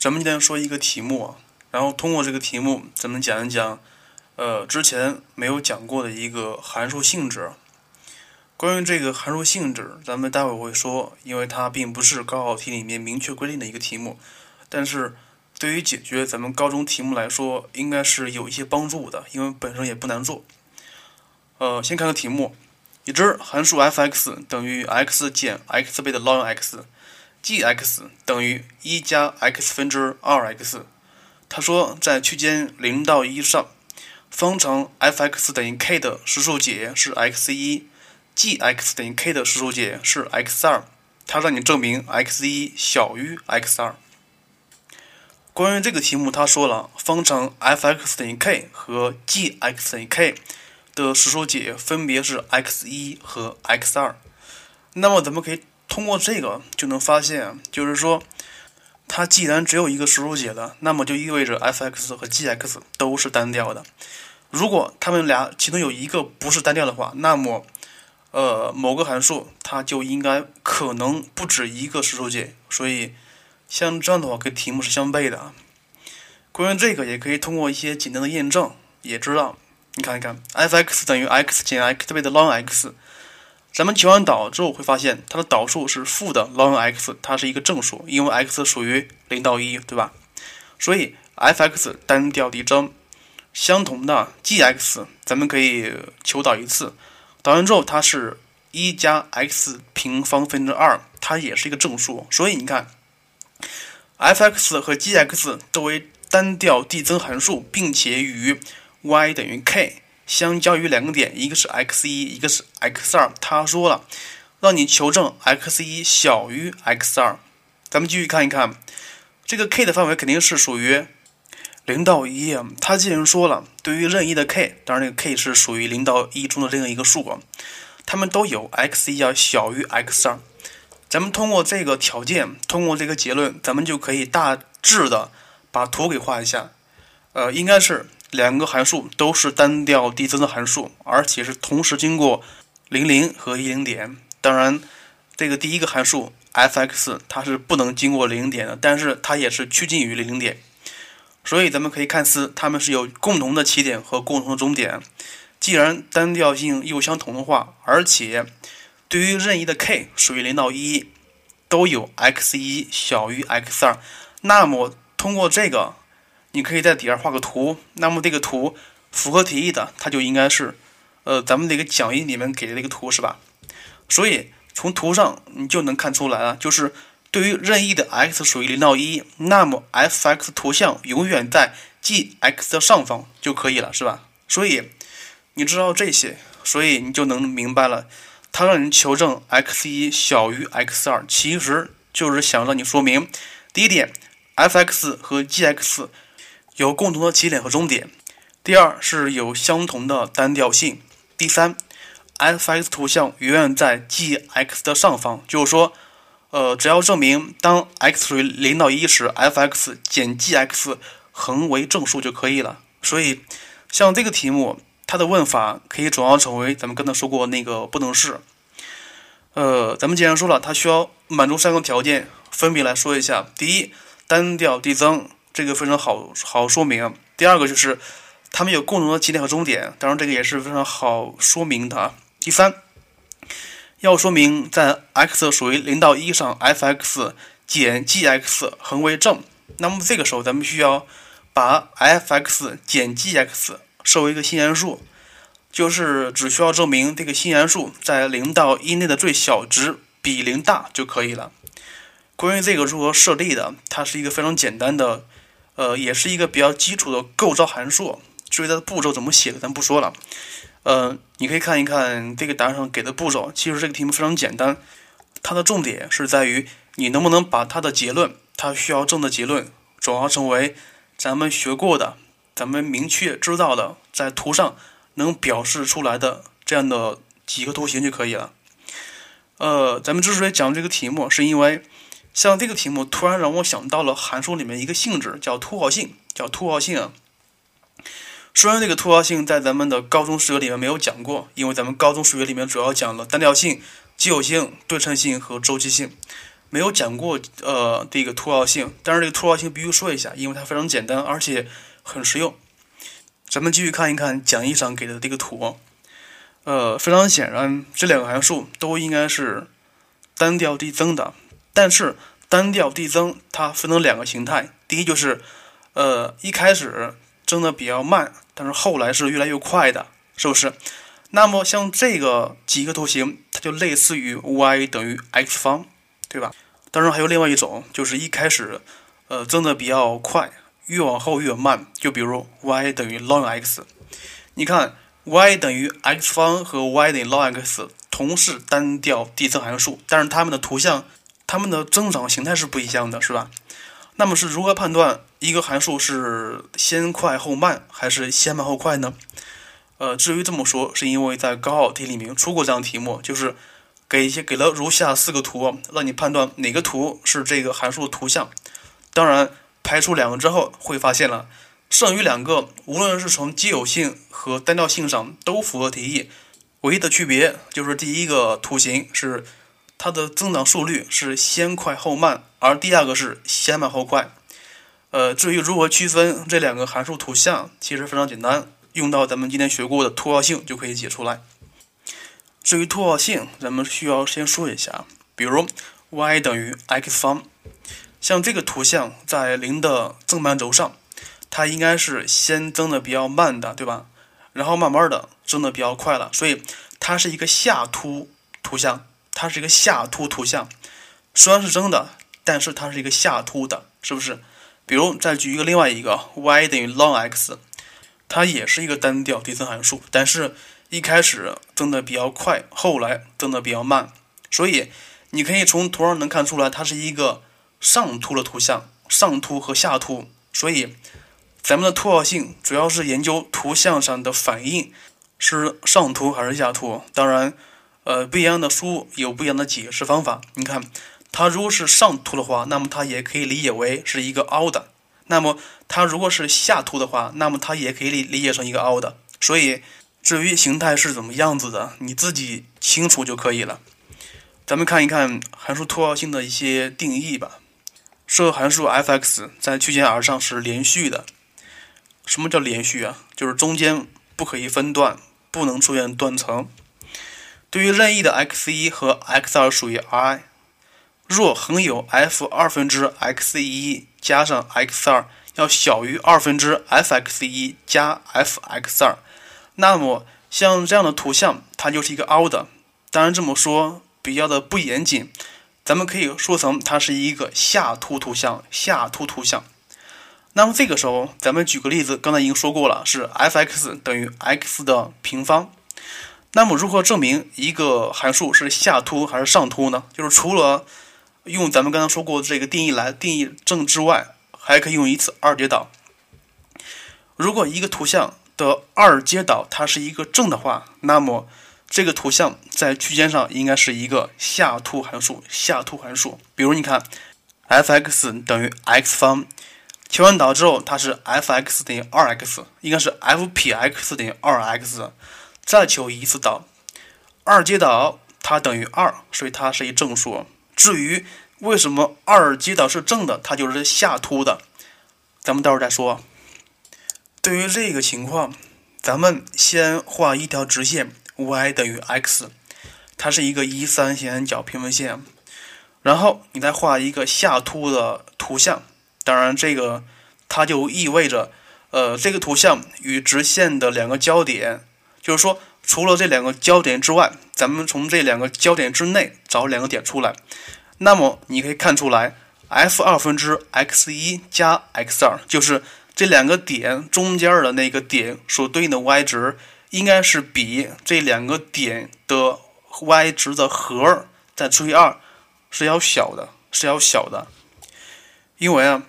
咱们今天说一个题目啊，然后通过这个题目，咱们讲一讲，呃，之前没有讲过的一个函数性质。关于这个函数性质，咱们待会儿会说，因为它并不是高考题里面明确规定的一个题目，但是对于解决咱们高中题目来说，应该是有一些帮助的，因为本身也不难做。呃，先看个题目，已知函数 f(x) 等于 x 减 x 倍的 ln x。G(x) 等于一加 x 分之二 x。他说，在区间零到一上，方程 f(x) 等于 k 的实数解是 x 一，g(x) 等于 k 的实数解是 x 二。他让你证明 x 一小于 x 二。关于这个题目，他说了，方程 f(x) 等于 k 和 g(x) 等于 k 的实数解分别是 x 一和 x 二。那么，咱们可以。通过这个就能发现，就是说，它既然只有一个实数解的，那么就意味着 f(x) 和 g(x) 都是单调的。如果它们俩其中有一个不是单调的话，那么，呃，某个函数它就应该可能不止一个实数解。所以，像这样的话跟题目是相悖的。关于这个，也可以通过一些简单的验证，也知道。你看一看，f(x) 等于 x 减 x 倍的 ln x。咱们求完导之后会发现，它的导数是负的 ln x，它是一个正数，因为 x 属于零到一，对吧？所以 f(x) 单调递增。相同的 g(x) 咱们可以求导一次，导完之后它是一加 x 平方分之二，它也是一个正数。所以你看，f(x) 和 g(x) 作为单调递增函数，并且与 y 等于 k。相交于两个点，一个是 x 一，一个是 x 二。他说了，让你求证 x 一小于 x 二。咱们继续看一看，这个 k 的范围肯定是属于零到一。他既然说了，对于任意的 k，当然这个 k 是属于零到一中的任何一个数啊，它们都有 x 一要小于 x 二。咱们通过这个条件，通过这个结论，咱们就可以大致的把图给画一下。呃，应该是。两个函数都是单调递增的函数，而且是同时经过零零和一零点。当然，这个第一个函数 f(x) 它是不能经过零点的，但是它也是趋近于零零点。所以咱们可以看似它们是有共同的起点和共同的终点。既然单调性又相同的话，而且对于任意的 k 属于零到一都有 x 一小于 x 二，那么通过这个。你可以在底下画个图，那么这个图符合题意的，它就应该是，呃，咱们这个讲义里面给的这个图是吧？所以从图上你就能看出来了，就是对于任意的 x 属于零到一，那么 f(x) 图像永远在 g(x) 的上方就可以了，是吧？所以你知道这些，所以你就能明白了，它让你求证 x 一小于 x 二，其实就是想让你说明第一点，f(x) 和 g(x)。有共同的起点和终点。第二是有相同的单调性。第三，f(x) 图像永远在 g(x) 的上方，就是说，呃，只要证明当 x 属于零到一时，f(x) 减 g(x) 恒为正数就可以了。所以，像这个题目，它的问法可以转化成为咱们刚才说过那个不等式。呃，咱们既然说了，它需要满足三个条件，分别来说一下。第一，单调递增。这个非常好好说明。第二个就是，它们有共同的起点和终点，当然这个也是非常好说明的。第三，要说明在 x 属于零到一上，f(x) 减 g(x) 恒为正，那么这个时候咱们需要把 f(x) 减 g(x) 设为一个新函数，就是只需要证明这个新函数在零到一内的最小值比零大就可以了。关于这个如何设立的，它是一个非常简单的。呃，也是一个比较基础的构造函数。至于它的步骤怎么写的，咱不说了。呃，你可以看一看这个答案上给的步骤。其实这个题目非常简单，它的重点是在于你能不能把它的结论，它需要证的结论，转化成为咱们学过的、咱们明确知道的，在图上能表示出来的这样的几个图形就可以了。呃，咱们之所以讲这个题目，是因为。像这个题目，突然让我想到了函数里面一个性质，叫突号性，叫突号性啊。虽然这个突号性在咱们的高中数学里面没有讲过，因为咱们高中数学里面主要讲了单调性、奇偶性、对称性和周期性，没有讲过呃这个突号性，但是这个突号性必须说一下，因为它非常简单，而且很实用。咱们继续看一看讲义上给的这个图，呃，非常显然，这两个函数都应该是单调递增的，但是单调递增它分成两个形态，第一就是呃一开始增的比较慢，但是后来是越来越快的，是不是？那么像这个几个图形，它就类似于 y 等于 x 方，对吧？当然还有另外一种，就是一开始呃增的比较快。越往后越慢，就比如 y 等于 ln x，你看 y 等于 x 方和 y 等于 ln x 同是单调递增函数，但是它们的图像、它们的增长形态是不一样的，是吧？那么是如何判断一个函数是先快后慢，还是先慢后快呢？呃，至于这么说，是因为在高考题里面出过这样题目，就是给一些给了如下四个图，让你判断哪个图是这个函数图像，当然。排除两个之后，会发现了剩余两个，无论是从奇偶性和单调性上都符合题意，唯一的区别就是第一个图形是它的增长速率是先快后慢，而第二个是先慢后快。呃，至于如何区分这两个函数图像，其实非常简单，用到咱们今天学过的凸号性就可以解出来。至于凸号性，咱们需要先说一下，比如 y 等于 x 方。像这个图像在零的正半轴上，它应该是先增的比较慢的，对吧？然后慢慢的增的比较快了，所以它是一个下凸图像，它是一个下凸图像。虽然是增的，但是它是一个下凸的，是不是？比如再举一个另外一个 y 等于 ln x，它也是一个单调递增函数，但是一开始增的比较快，后来增的比较慢，所以你可以从图上能看出来，它是一个。上凸的图像，上凸和下凸，所以咱们的凸号性主要是研究图像上的反应是上凸还是下凸。当然，呃，不一样的书有不一样的解释方法。你看，它如果是上凸的话，那么它也可以理解为是一个凹的；那么它如果是下凸的话，那么它也可以理理解成一个凹的。所以，至于形态是怎么样子的，你自己清楚就可以了。咱们看一看函数凸凹性的一些定义吧。设函数 f(x) 在区间 R 上是连续的。什么叫连续啊？就是中间不可以分段，不能出现断层。对于任意的 x1 和 x2 属于 I，若恒有 f 二分之 x1 加上 x2 要小于二分之 f(x1) 加 f(x2)，那么像这样的图像，它就是一个凹的。当然这么说比较的不严谨。咱们可以说成它是一个下凸图像，下凸图像。那么这个时候，咱们举个例子，刚才已经说过了，是 f(x) 等于 x 的平方。那么如何证明一个函数是下凸还是上凸呢？就是除了用咱们刚刚说过这个定义来定义正之外，还可以用一次二阶导。如果一个图像的二阶导它是一个正的话，那么这个图像在区间上应该是一个下凸函数，下凸函数。比如你看，f(x) 等于 x 方，求完导之后，它是 f(x) 等于 2x，应该是 f 撇 x 等于 2x。再求一次导，二阶导它等于2，所以它是一正数。至于为什么二阶导是正的，它就是下凸的，咱们待会儿再说。对于这个情况，咱们先画一条直线。y 等于 x，它是一个一三弦角平分线，然后你再画一个下凸的图像，当然这个它就意味着，呃，这个图像与直线的两个交点，就是说除了这两个交点之外，咱们从这两个交点之内找两个点出来，那么你可以看出来，f 二分之 x 一加 x 二就是这两个点中间的那个点所对应的 y 值。应该是比这两个点的 y 值的和再除以二是要小的，是要小的。因为啊，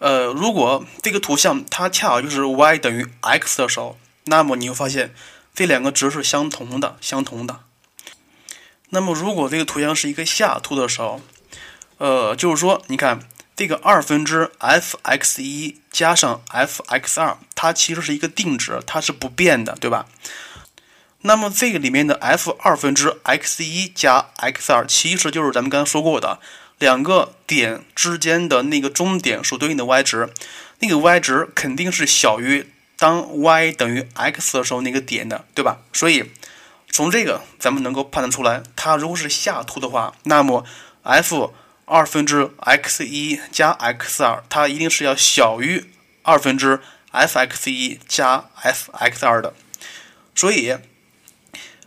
呃，如果这个图像它恰好就是 y 等于 x 的时候，那么你会发现这两个值是相同的，相同的。那么如果这个图像是一个下凸的时候，呃，就是说，你看。这个二分之 f(x 一加上 f(x 二，它其实是一个定值，它是不变的，对吧？那么这个里面的 f 二分之 x 一加 x 二，其实就是咱们刚才说过的两个点之间的那个中点所对应的 y 值，那个 y 值肯定是小于当 y 等于 x 的时候那个点的，对吧？所以从这个咱们能够判断出来，它如果是下凸的话，那么 f 二分之 x 一加 x 二，它一定是要小于二分之 f x 一加 f x 二的。所以，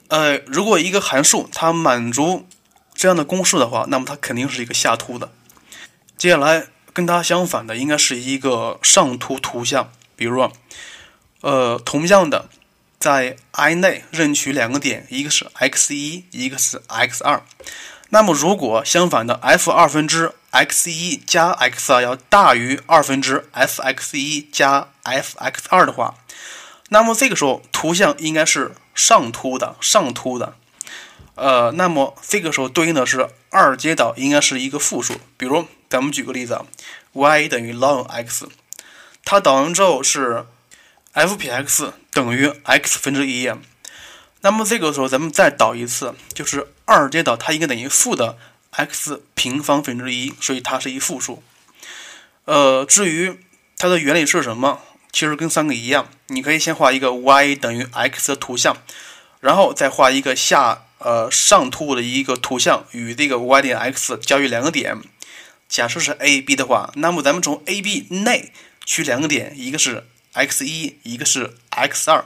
呃，如果一个函数它满足这样的公式的话，那么它肯定是一个下凸的。接下来跟它相反的应该是一个上凸图像，比如说，呃，同样的，在 I 内任取两个点，一个是 x 一，一个是 x 二。那么如果相反的 f 二分之 x 一加 x 二要大于二分之 f x 一加 f x 二的话，那么这个时候图像应该是上凸的，上凸的。呃，那么这个时候对应的是二阶导应该是一个负数。比如咱们举个例子啊，y 等于 ln x，它导完之后是 f 撇 x 等于 x 分之一。那么这个时候咱们再导一次，就是二阶导它应该等于负的 x 平方分之一，所以它是一负数。呃，至于它的原理是什么？其实跟三个一样，你可以先画一个 y 等于 x 的图像，然后再画一个下呃上凸的一个图像，与这个 y 点 x 交于两个点。假设是 a b 的话，那么咱们从 a b 内取两个点，一个是 x 一，一个是 x 二。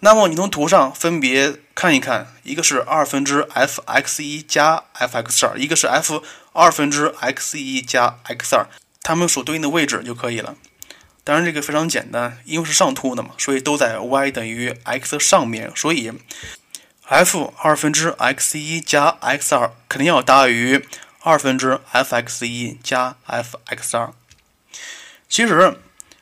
那么你从图上分别看一看，一个是二分之 f x 一加 f x 二，一个是 f 二分之 x 一加 x 二，它们所对应的位置就可以了。当然，这个非常简单，因为是上凸的嘛，所以都在 y 等于 x 上面，所以 f 二分之 x 一加 x 二肯定要大于二分之 f x 一加 f x 二。其实，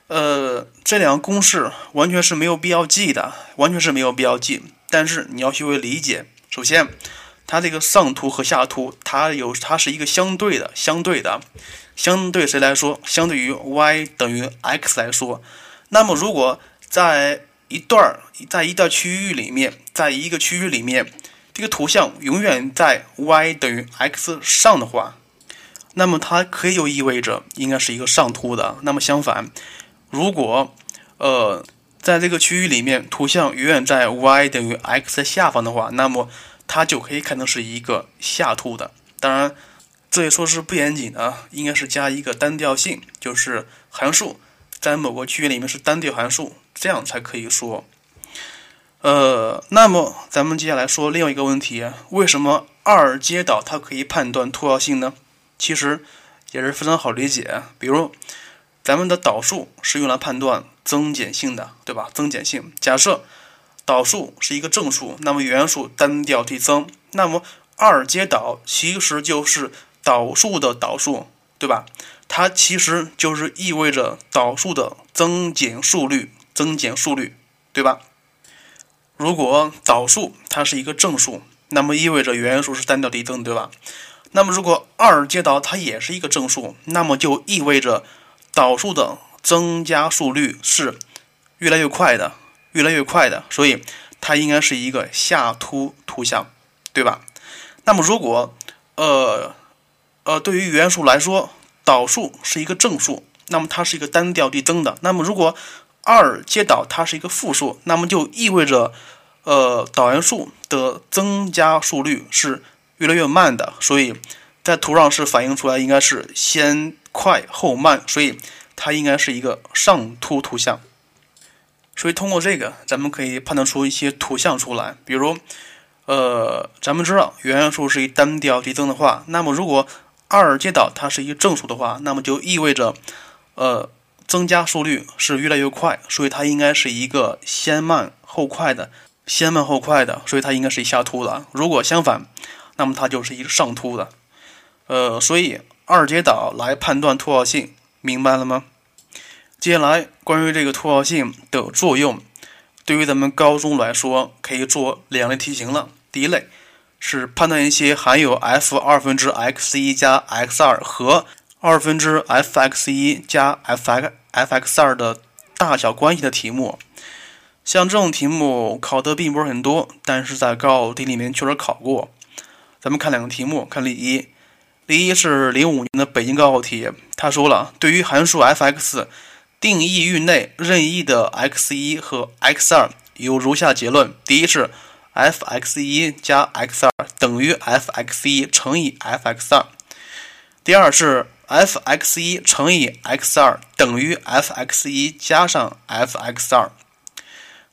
呃，这两个公式完全是没有必要记的，完全是没有必要记。但是你要学会理解。首先，它这个上凸和下凸，它有它是一个相对的，相对的。相对谁来说？相对于 y 等于 x 来说，那么如果在一段儿，在一段区域里面，在一个区域里面，这个图像永远在 y 等于 x 上的话，那么它可以就意味着应该是一个上凸的。那么相反，如果呃在这个区域里面，图像永远在 y 等于 x 下方的话，那么它就可以看成是一个下凸的。当然。这里说是不严谨的，应该是加一个单调性，就是函数在某个区域里面是单调函数，这样才可以说。呃，那么咱们接下来说另外一个问题：为什么二阶导它可以判断凸号性呢？其实也是非常好理解。比如咱们的导数是用来判断增减性的，对吧？增减性，假设导数是一个正数，那么原数单调递增，那么二阶导其实就是。导数的导数，对吧？它其实就是意味着导数的增减速率，增减速率，对吧？如果导数它是一个正数，那么意味着原数是单调递增，对吧？那么如果二阶导它也是一个正数，那么就意味着导数的增加速率是越来越快的，越来越快的，所以它应该是一个下凸图像，对吧？那么如果呃。呃，对于元数来说，导数是一个正数，那么它是一个单调递增的。那么如果二阶导它是一个负数，那么就意味着，呃，导元数的增加速率是越来越慢的。所以在图上是反映出来应该是先快后慢，所以它应该是一个上凸图像。所以通过这个，咱们可以判断出一些图像出来。比如，呃，咱们知道原函数是一单调递增的话，那么如果二阶导它是一个正数的话，那么就意味着，呃，增加速率是越来越快，所以它应该是一个先慢后快的，先慢后快的，所以它应该是一下凸的。如果相反，那么它就是一个上凸的。呃，所以二阶导来判断凸号性，明白了吗？接下来关于这个凸号性的作用，对于咱们高中来说，可以做两类题型了。第一类。是判断一些含有 f 二分之 x 一加 x 二和二分之 f x 一加 f x f x 二的大小关系的题目。像这种题目考的并不是很多，但是在高考题里面确实考过。咱们看两个题目，看例一，第一是零五年的北京高考题，他说了，对于函数 f(x) 定义域内任意的 x 一和 x 二有如下结论：第一是 f(x 一加 x 二等于 f(x 一乘以 f(x 二)；第二是 f(x 一乘以 x 二等于 f(x 一加上 f(x 二)；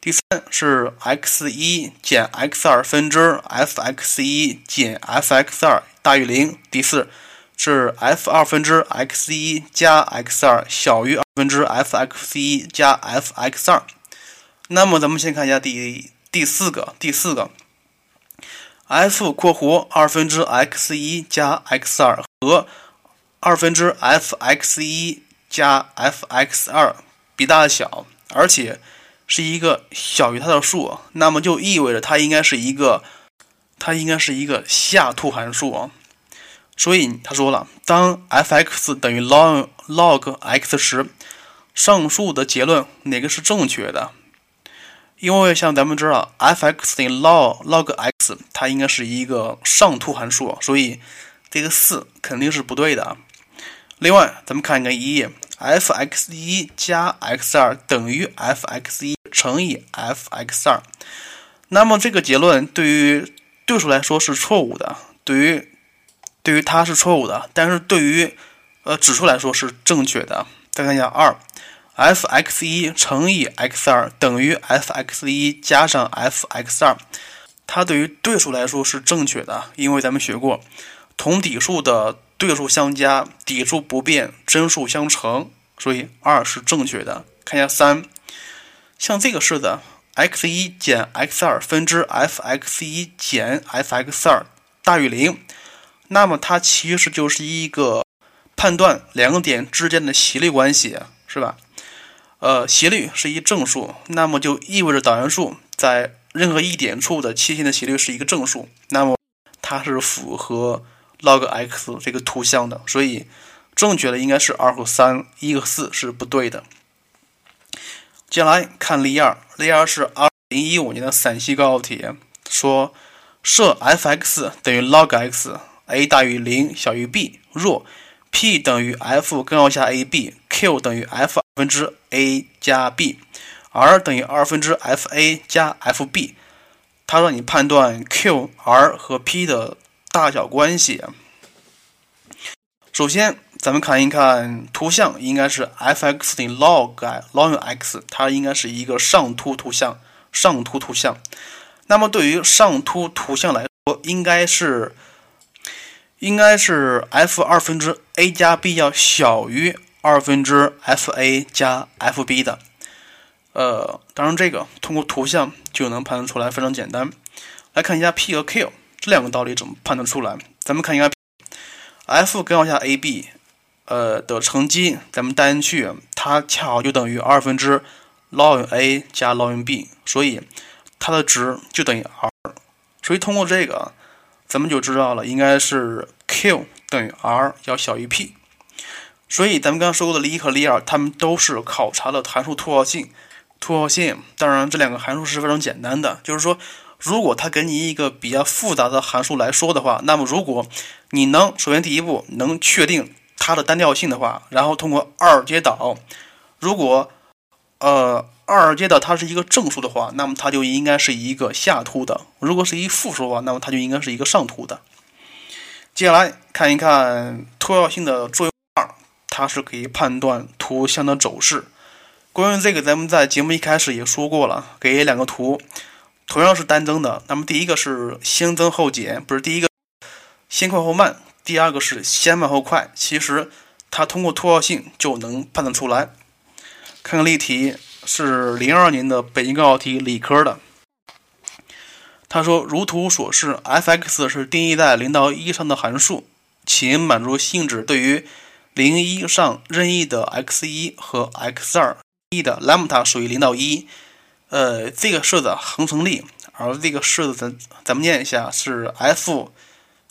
第三是 x 一减 x 二分之 f(x 一减 f(x 二）。大于零。第四是 f 二分之 x 一加 x 二小于二分之 f(x 一加 f(x 二)。那么咱们先看一下第第四个，第四个 f（ 括弧二分之 x 一加 x 二）和二分之 f(x 一加 f(x 二）比大小，而且是一个小于它的数，那么就意味着它应该是一个。它应该是一个下图函数啊，所以他说了，当 f(x) 等于 log log x 时，上述的结论哪个是正确的？因为像咱们知道，f(x) 等于 log log x，它应该是一个上图函数，所以这个四肯定是不对的。另外，咱们看一个一，f(x 一加 x 二等于 f(x 一乘以 f(x 二)，那么这个结论对于对数来说是错误的，对于对于它是错误的，但是对于呃指数来说是正确的。再看一下二，f(x 一乘以 x 二等于 f(x 一加上 f(x 二)，它对于对数来说是正确的，因为咱们学过同底数的对数相加，底数不变，真数相乘，所以二是正确的。看一下三，像这个式子。x 一减 x 二分之 f(x 一减 f(x 二)大于零，那么它其实就是一个判断两点之间的斜率关系，是吧？呃，斜率是一正数，那么就意味着导函数在任何一点处的切线的斜率是一个正数，那么它是符合 log x 这个图像的，所以正确的应该是二和三，一和四是不对的。接下来看例二，例二是二零一五年的陕西高考题，说设 f(x) 等于 log x，a 大于零小于 b，若 p 等于 f 根号下 ab，q 等于 f 分之 a 加 b，r 等于二分之 f(a) 加 f(b)，它让你判断 q、r 和 p 的大小关系。首先。咱们看一看图像，应该是 f(x) 等于 log log x，它应该是一个上凸图像。上凸图像，那么对于上凸图像来说，应该是应该是 f 二分之 a 加 b 要小于二分之 f(a) 加 f(b) 的。呃，当然这个通过图像就能判断出来，非常简单。来看一下 p 和 q 这两个道理怎么判断出来？咱们看一下 f 根号下 ab。呃的乘积，咱们带进去，它恰好就等于二分之 log a 加 log b，所以它的值就等于 r。所以通过这个，咱们就知道了，应该是 q 等于 r 要小于 p。所以咱们刚刚说过的例一和例二，它们都是考察的函数凸号性。凸号性，当然这两个函数是非常简单的，就是说，如果它给你一个比较复杂的函数来说的话，那么如果你能首先第一步能确定。它的单调性的话，然后通过二阶导，如果呃二阶导它是一个正数的话，那么它就应该是一个下凸的；如果是一负数的话，那么它就应该是一个上凸的。接下来看一看凸要性的作用二，它是可以判断图像的走势。关于这个，咱们在节目一开始也说过了，给两个图，同样是单增的，那么第一个是先增后减，不是第一个先快后慢。第二个是先慢后快，其实它通过突号性就能判断出来。看看例题是零二年的北京高考题理科的。他说，如图所示，f(x) 是定义在零到一上的函数，请满足性质对于零一上任意的 x 一和 x 二，e 的 lambda 属于零到一。呃，这个式子恒成立，而这个式子咱咱们念一下是 f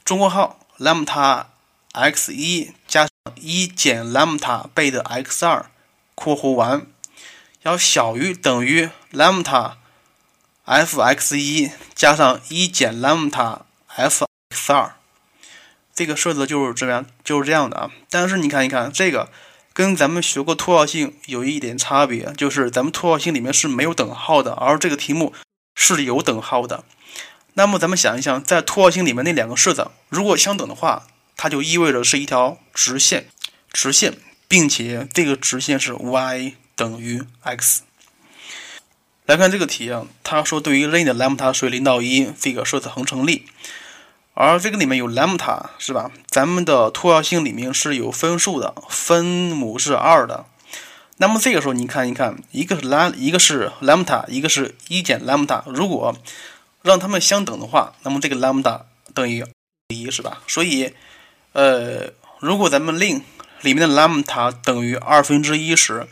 中括号。Lambda x 一加上一减 lambda 倍的 x 二括弧完要小于等于 lambda f x 一加上一减 lambda f x 二。这个式子就是这样，就是这样的啊。但是你看一看这个，跟咱们学过突号性有一点差别，就是咱们突号性里面是没有等号的，而这个题目是有等号的。那么咱们想一想，在突号性里面那两个式子如果相等的话，它就意味着是一条直线，直线，并且这个直线是 y 等于 x。来看这个题啊，他说对于 n 的 lambda 属于零到一，这个式子恒成立。而这个里面有兰姆达是吧？咱们的突号性里面是有分数的，分母是二的。那么这个时候你看一看，一个是兰一个是兰姆达一个是一减兰姆达。如果让它们相等的话，那么这个 lambda 等于一，是吧？所以，呃，如果咱们令里面的 lambda 等于二分之一时，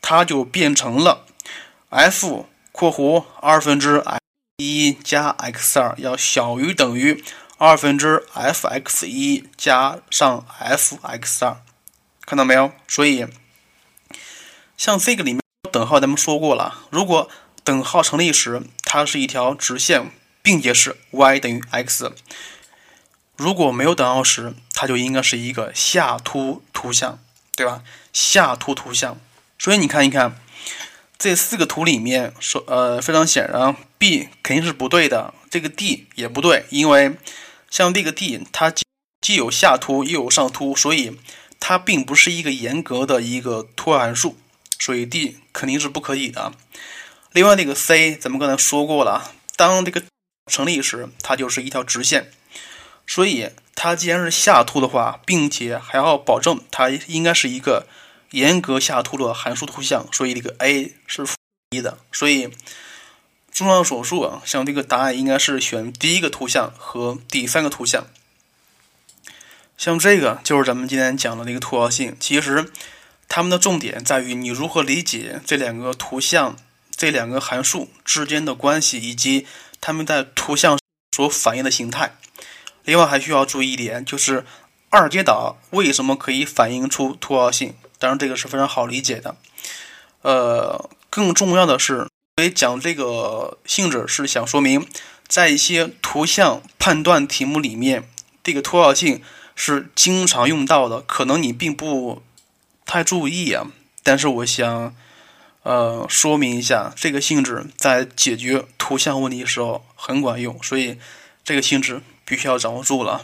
它就变成了 f（ 括弧二分之一加 x 二）要小于等于二分之 f(x 一加上 f(x 二)。看到没有？所以，像这个里面等号，咱们说过了，如果等号成立时，它是一条直线，并且是 y 等于 x。如果没有等号时，它就应该是一个下凸图像，对吧？下凸图像。所以你看一看这四个图里面，说呃，非常显然，b 肯定是不对的，这个 d 也不对，因为像这个 d 它既有下凸又有上凸，所以它并不是一个严格的一个凸函数，所以 d 肯定是不可以的。另外，那个 c 咱们刚才说过了，当这个成立时，它就是一条直线，所以它既然是下凸的话，并且还要保证它应该是一个严格下凸的函数图像，所以这个 a 是负一的。所以综上所述啊，像这个答案应该是选第一个图像和第三个图像。像这个就是咱们今天讲的那个凸号性，其实它们的重点在于你如何理解这两个图像。这两个函数之间的关系，以及它们在图像所反映的形态。另外还需要注意一点，就是二阶导为什么可以反映出凸凹性？当然这个是非常好理解的。呃，更重要的是，所以讲这个性质是想说明，在一些图像判断题目里面，这个凸凹性是经常用到的。可能你并不太注意啊，但是我想。呃，说明一下，这个性质在解决图像问题的时候很管用，所以这个性质必须要掌握住了。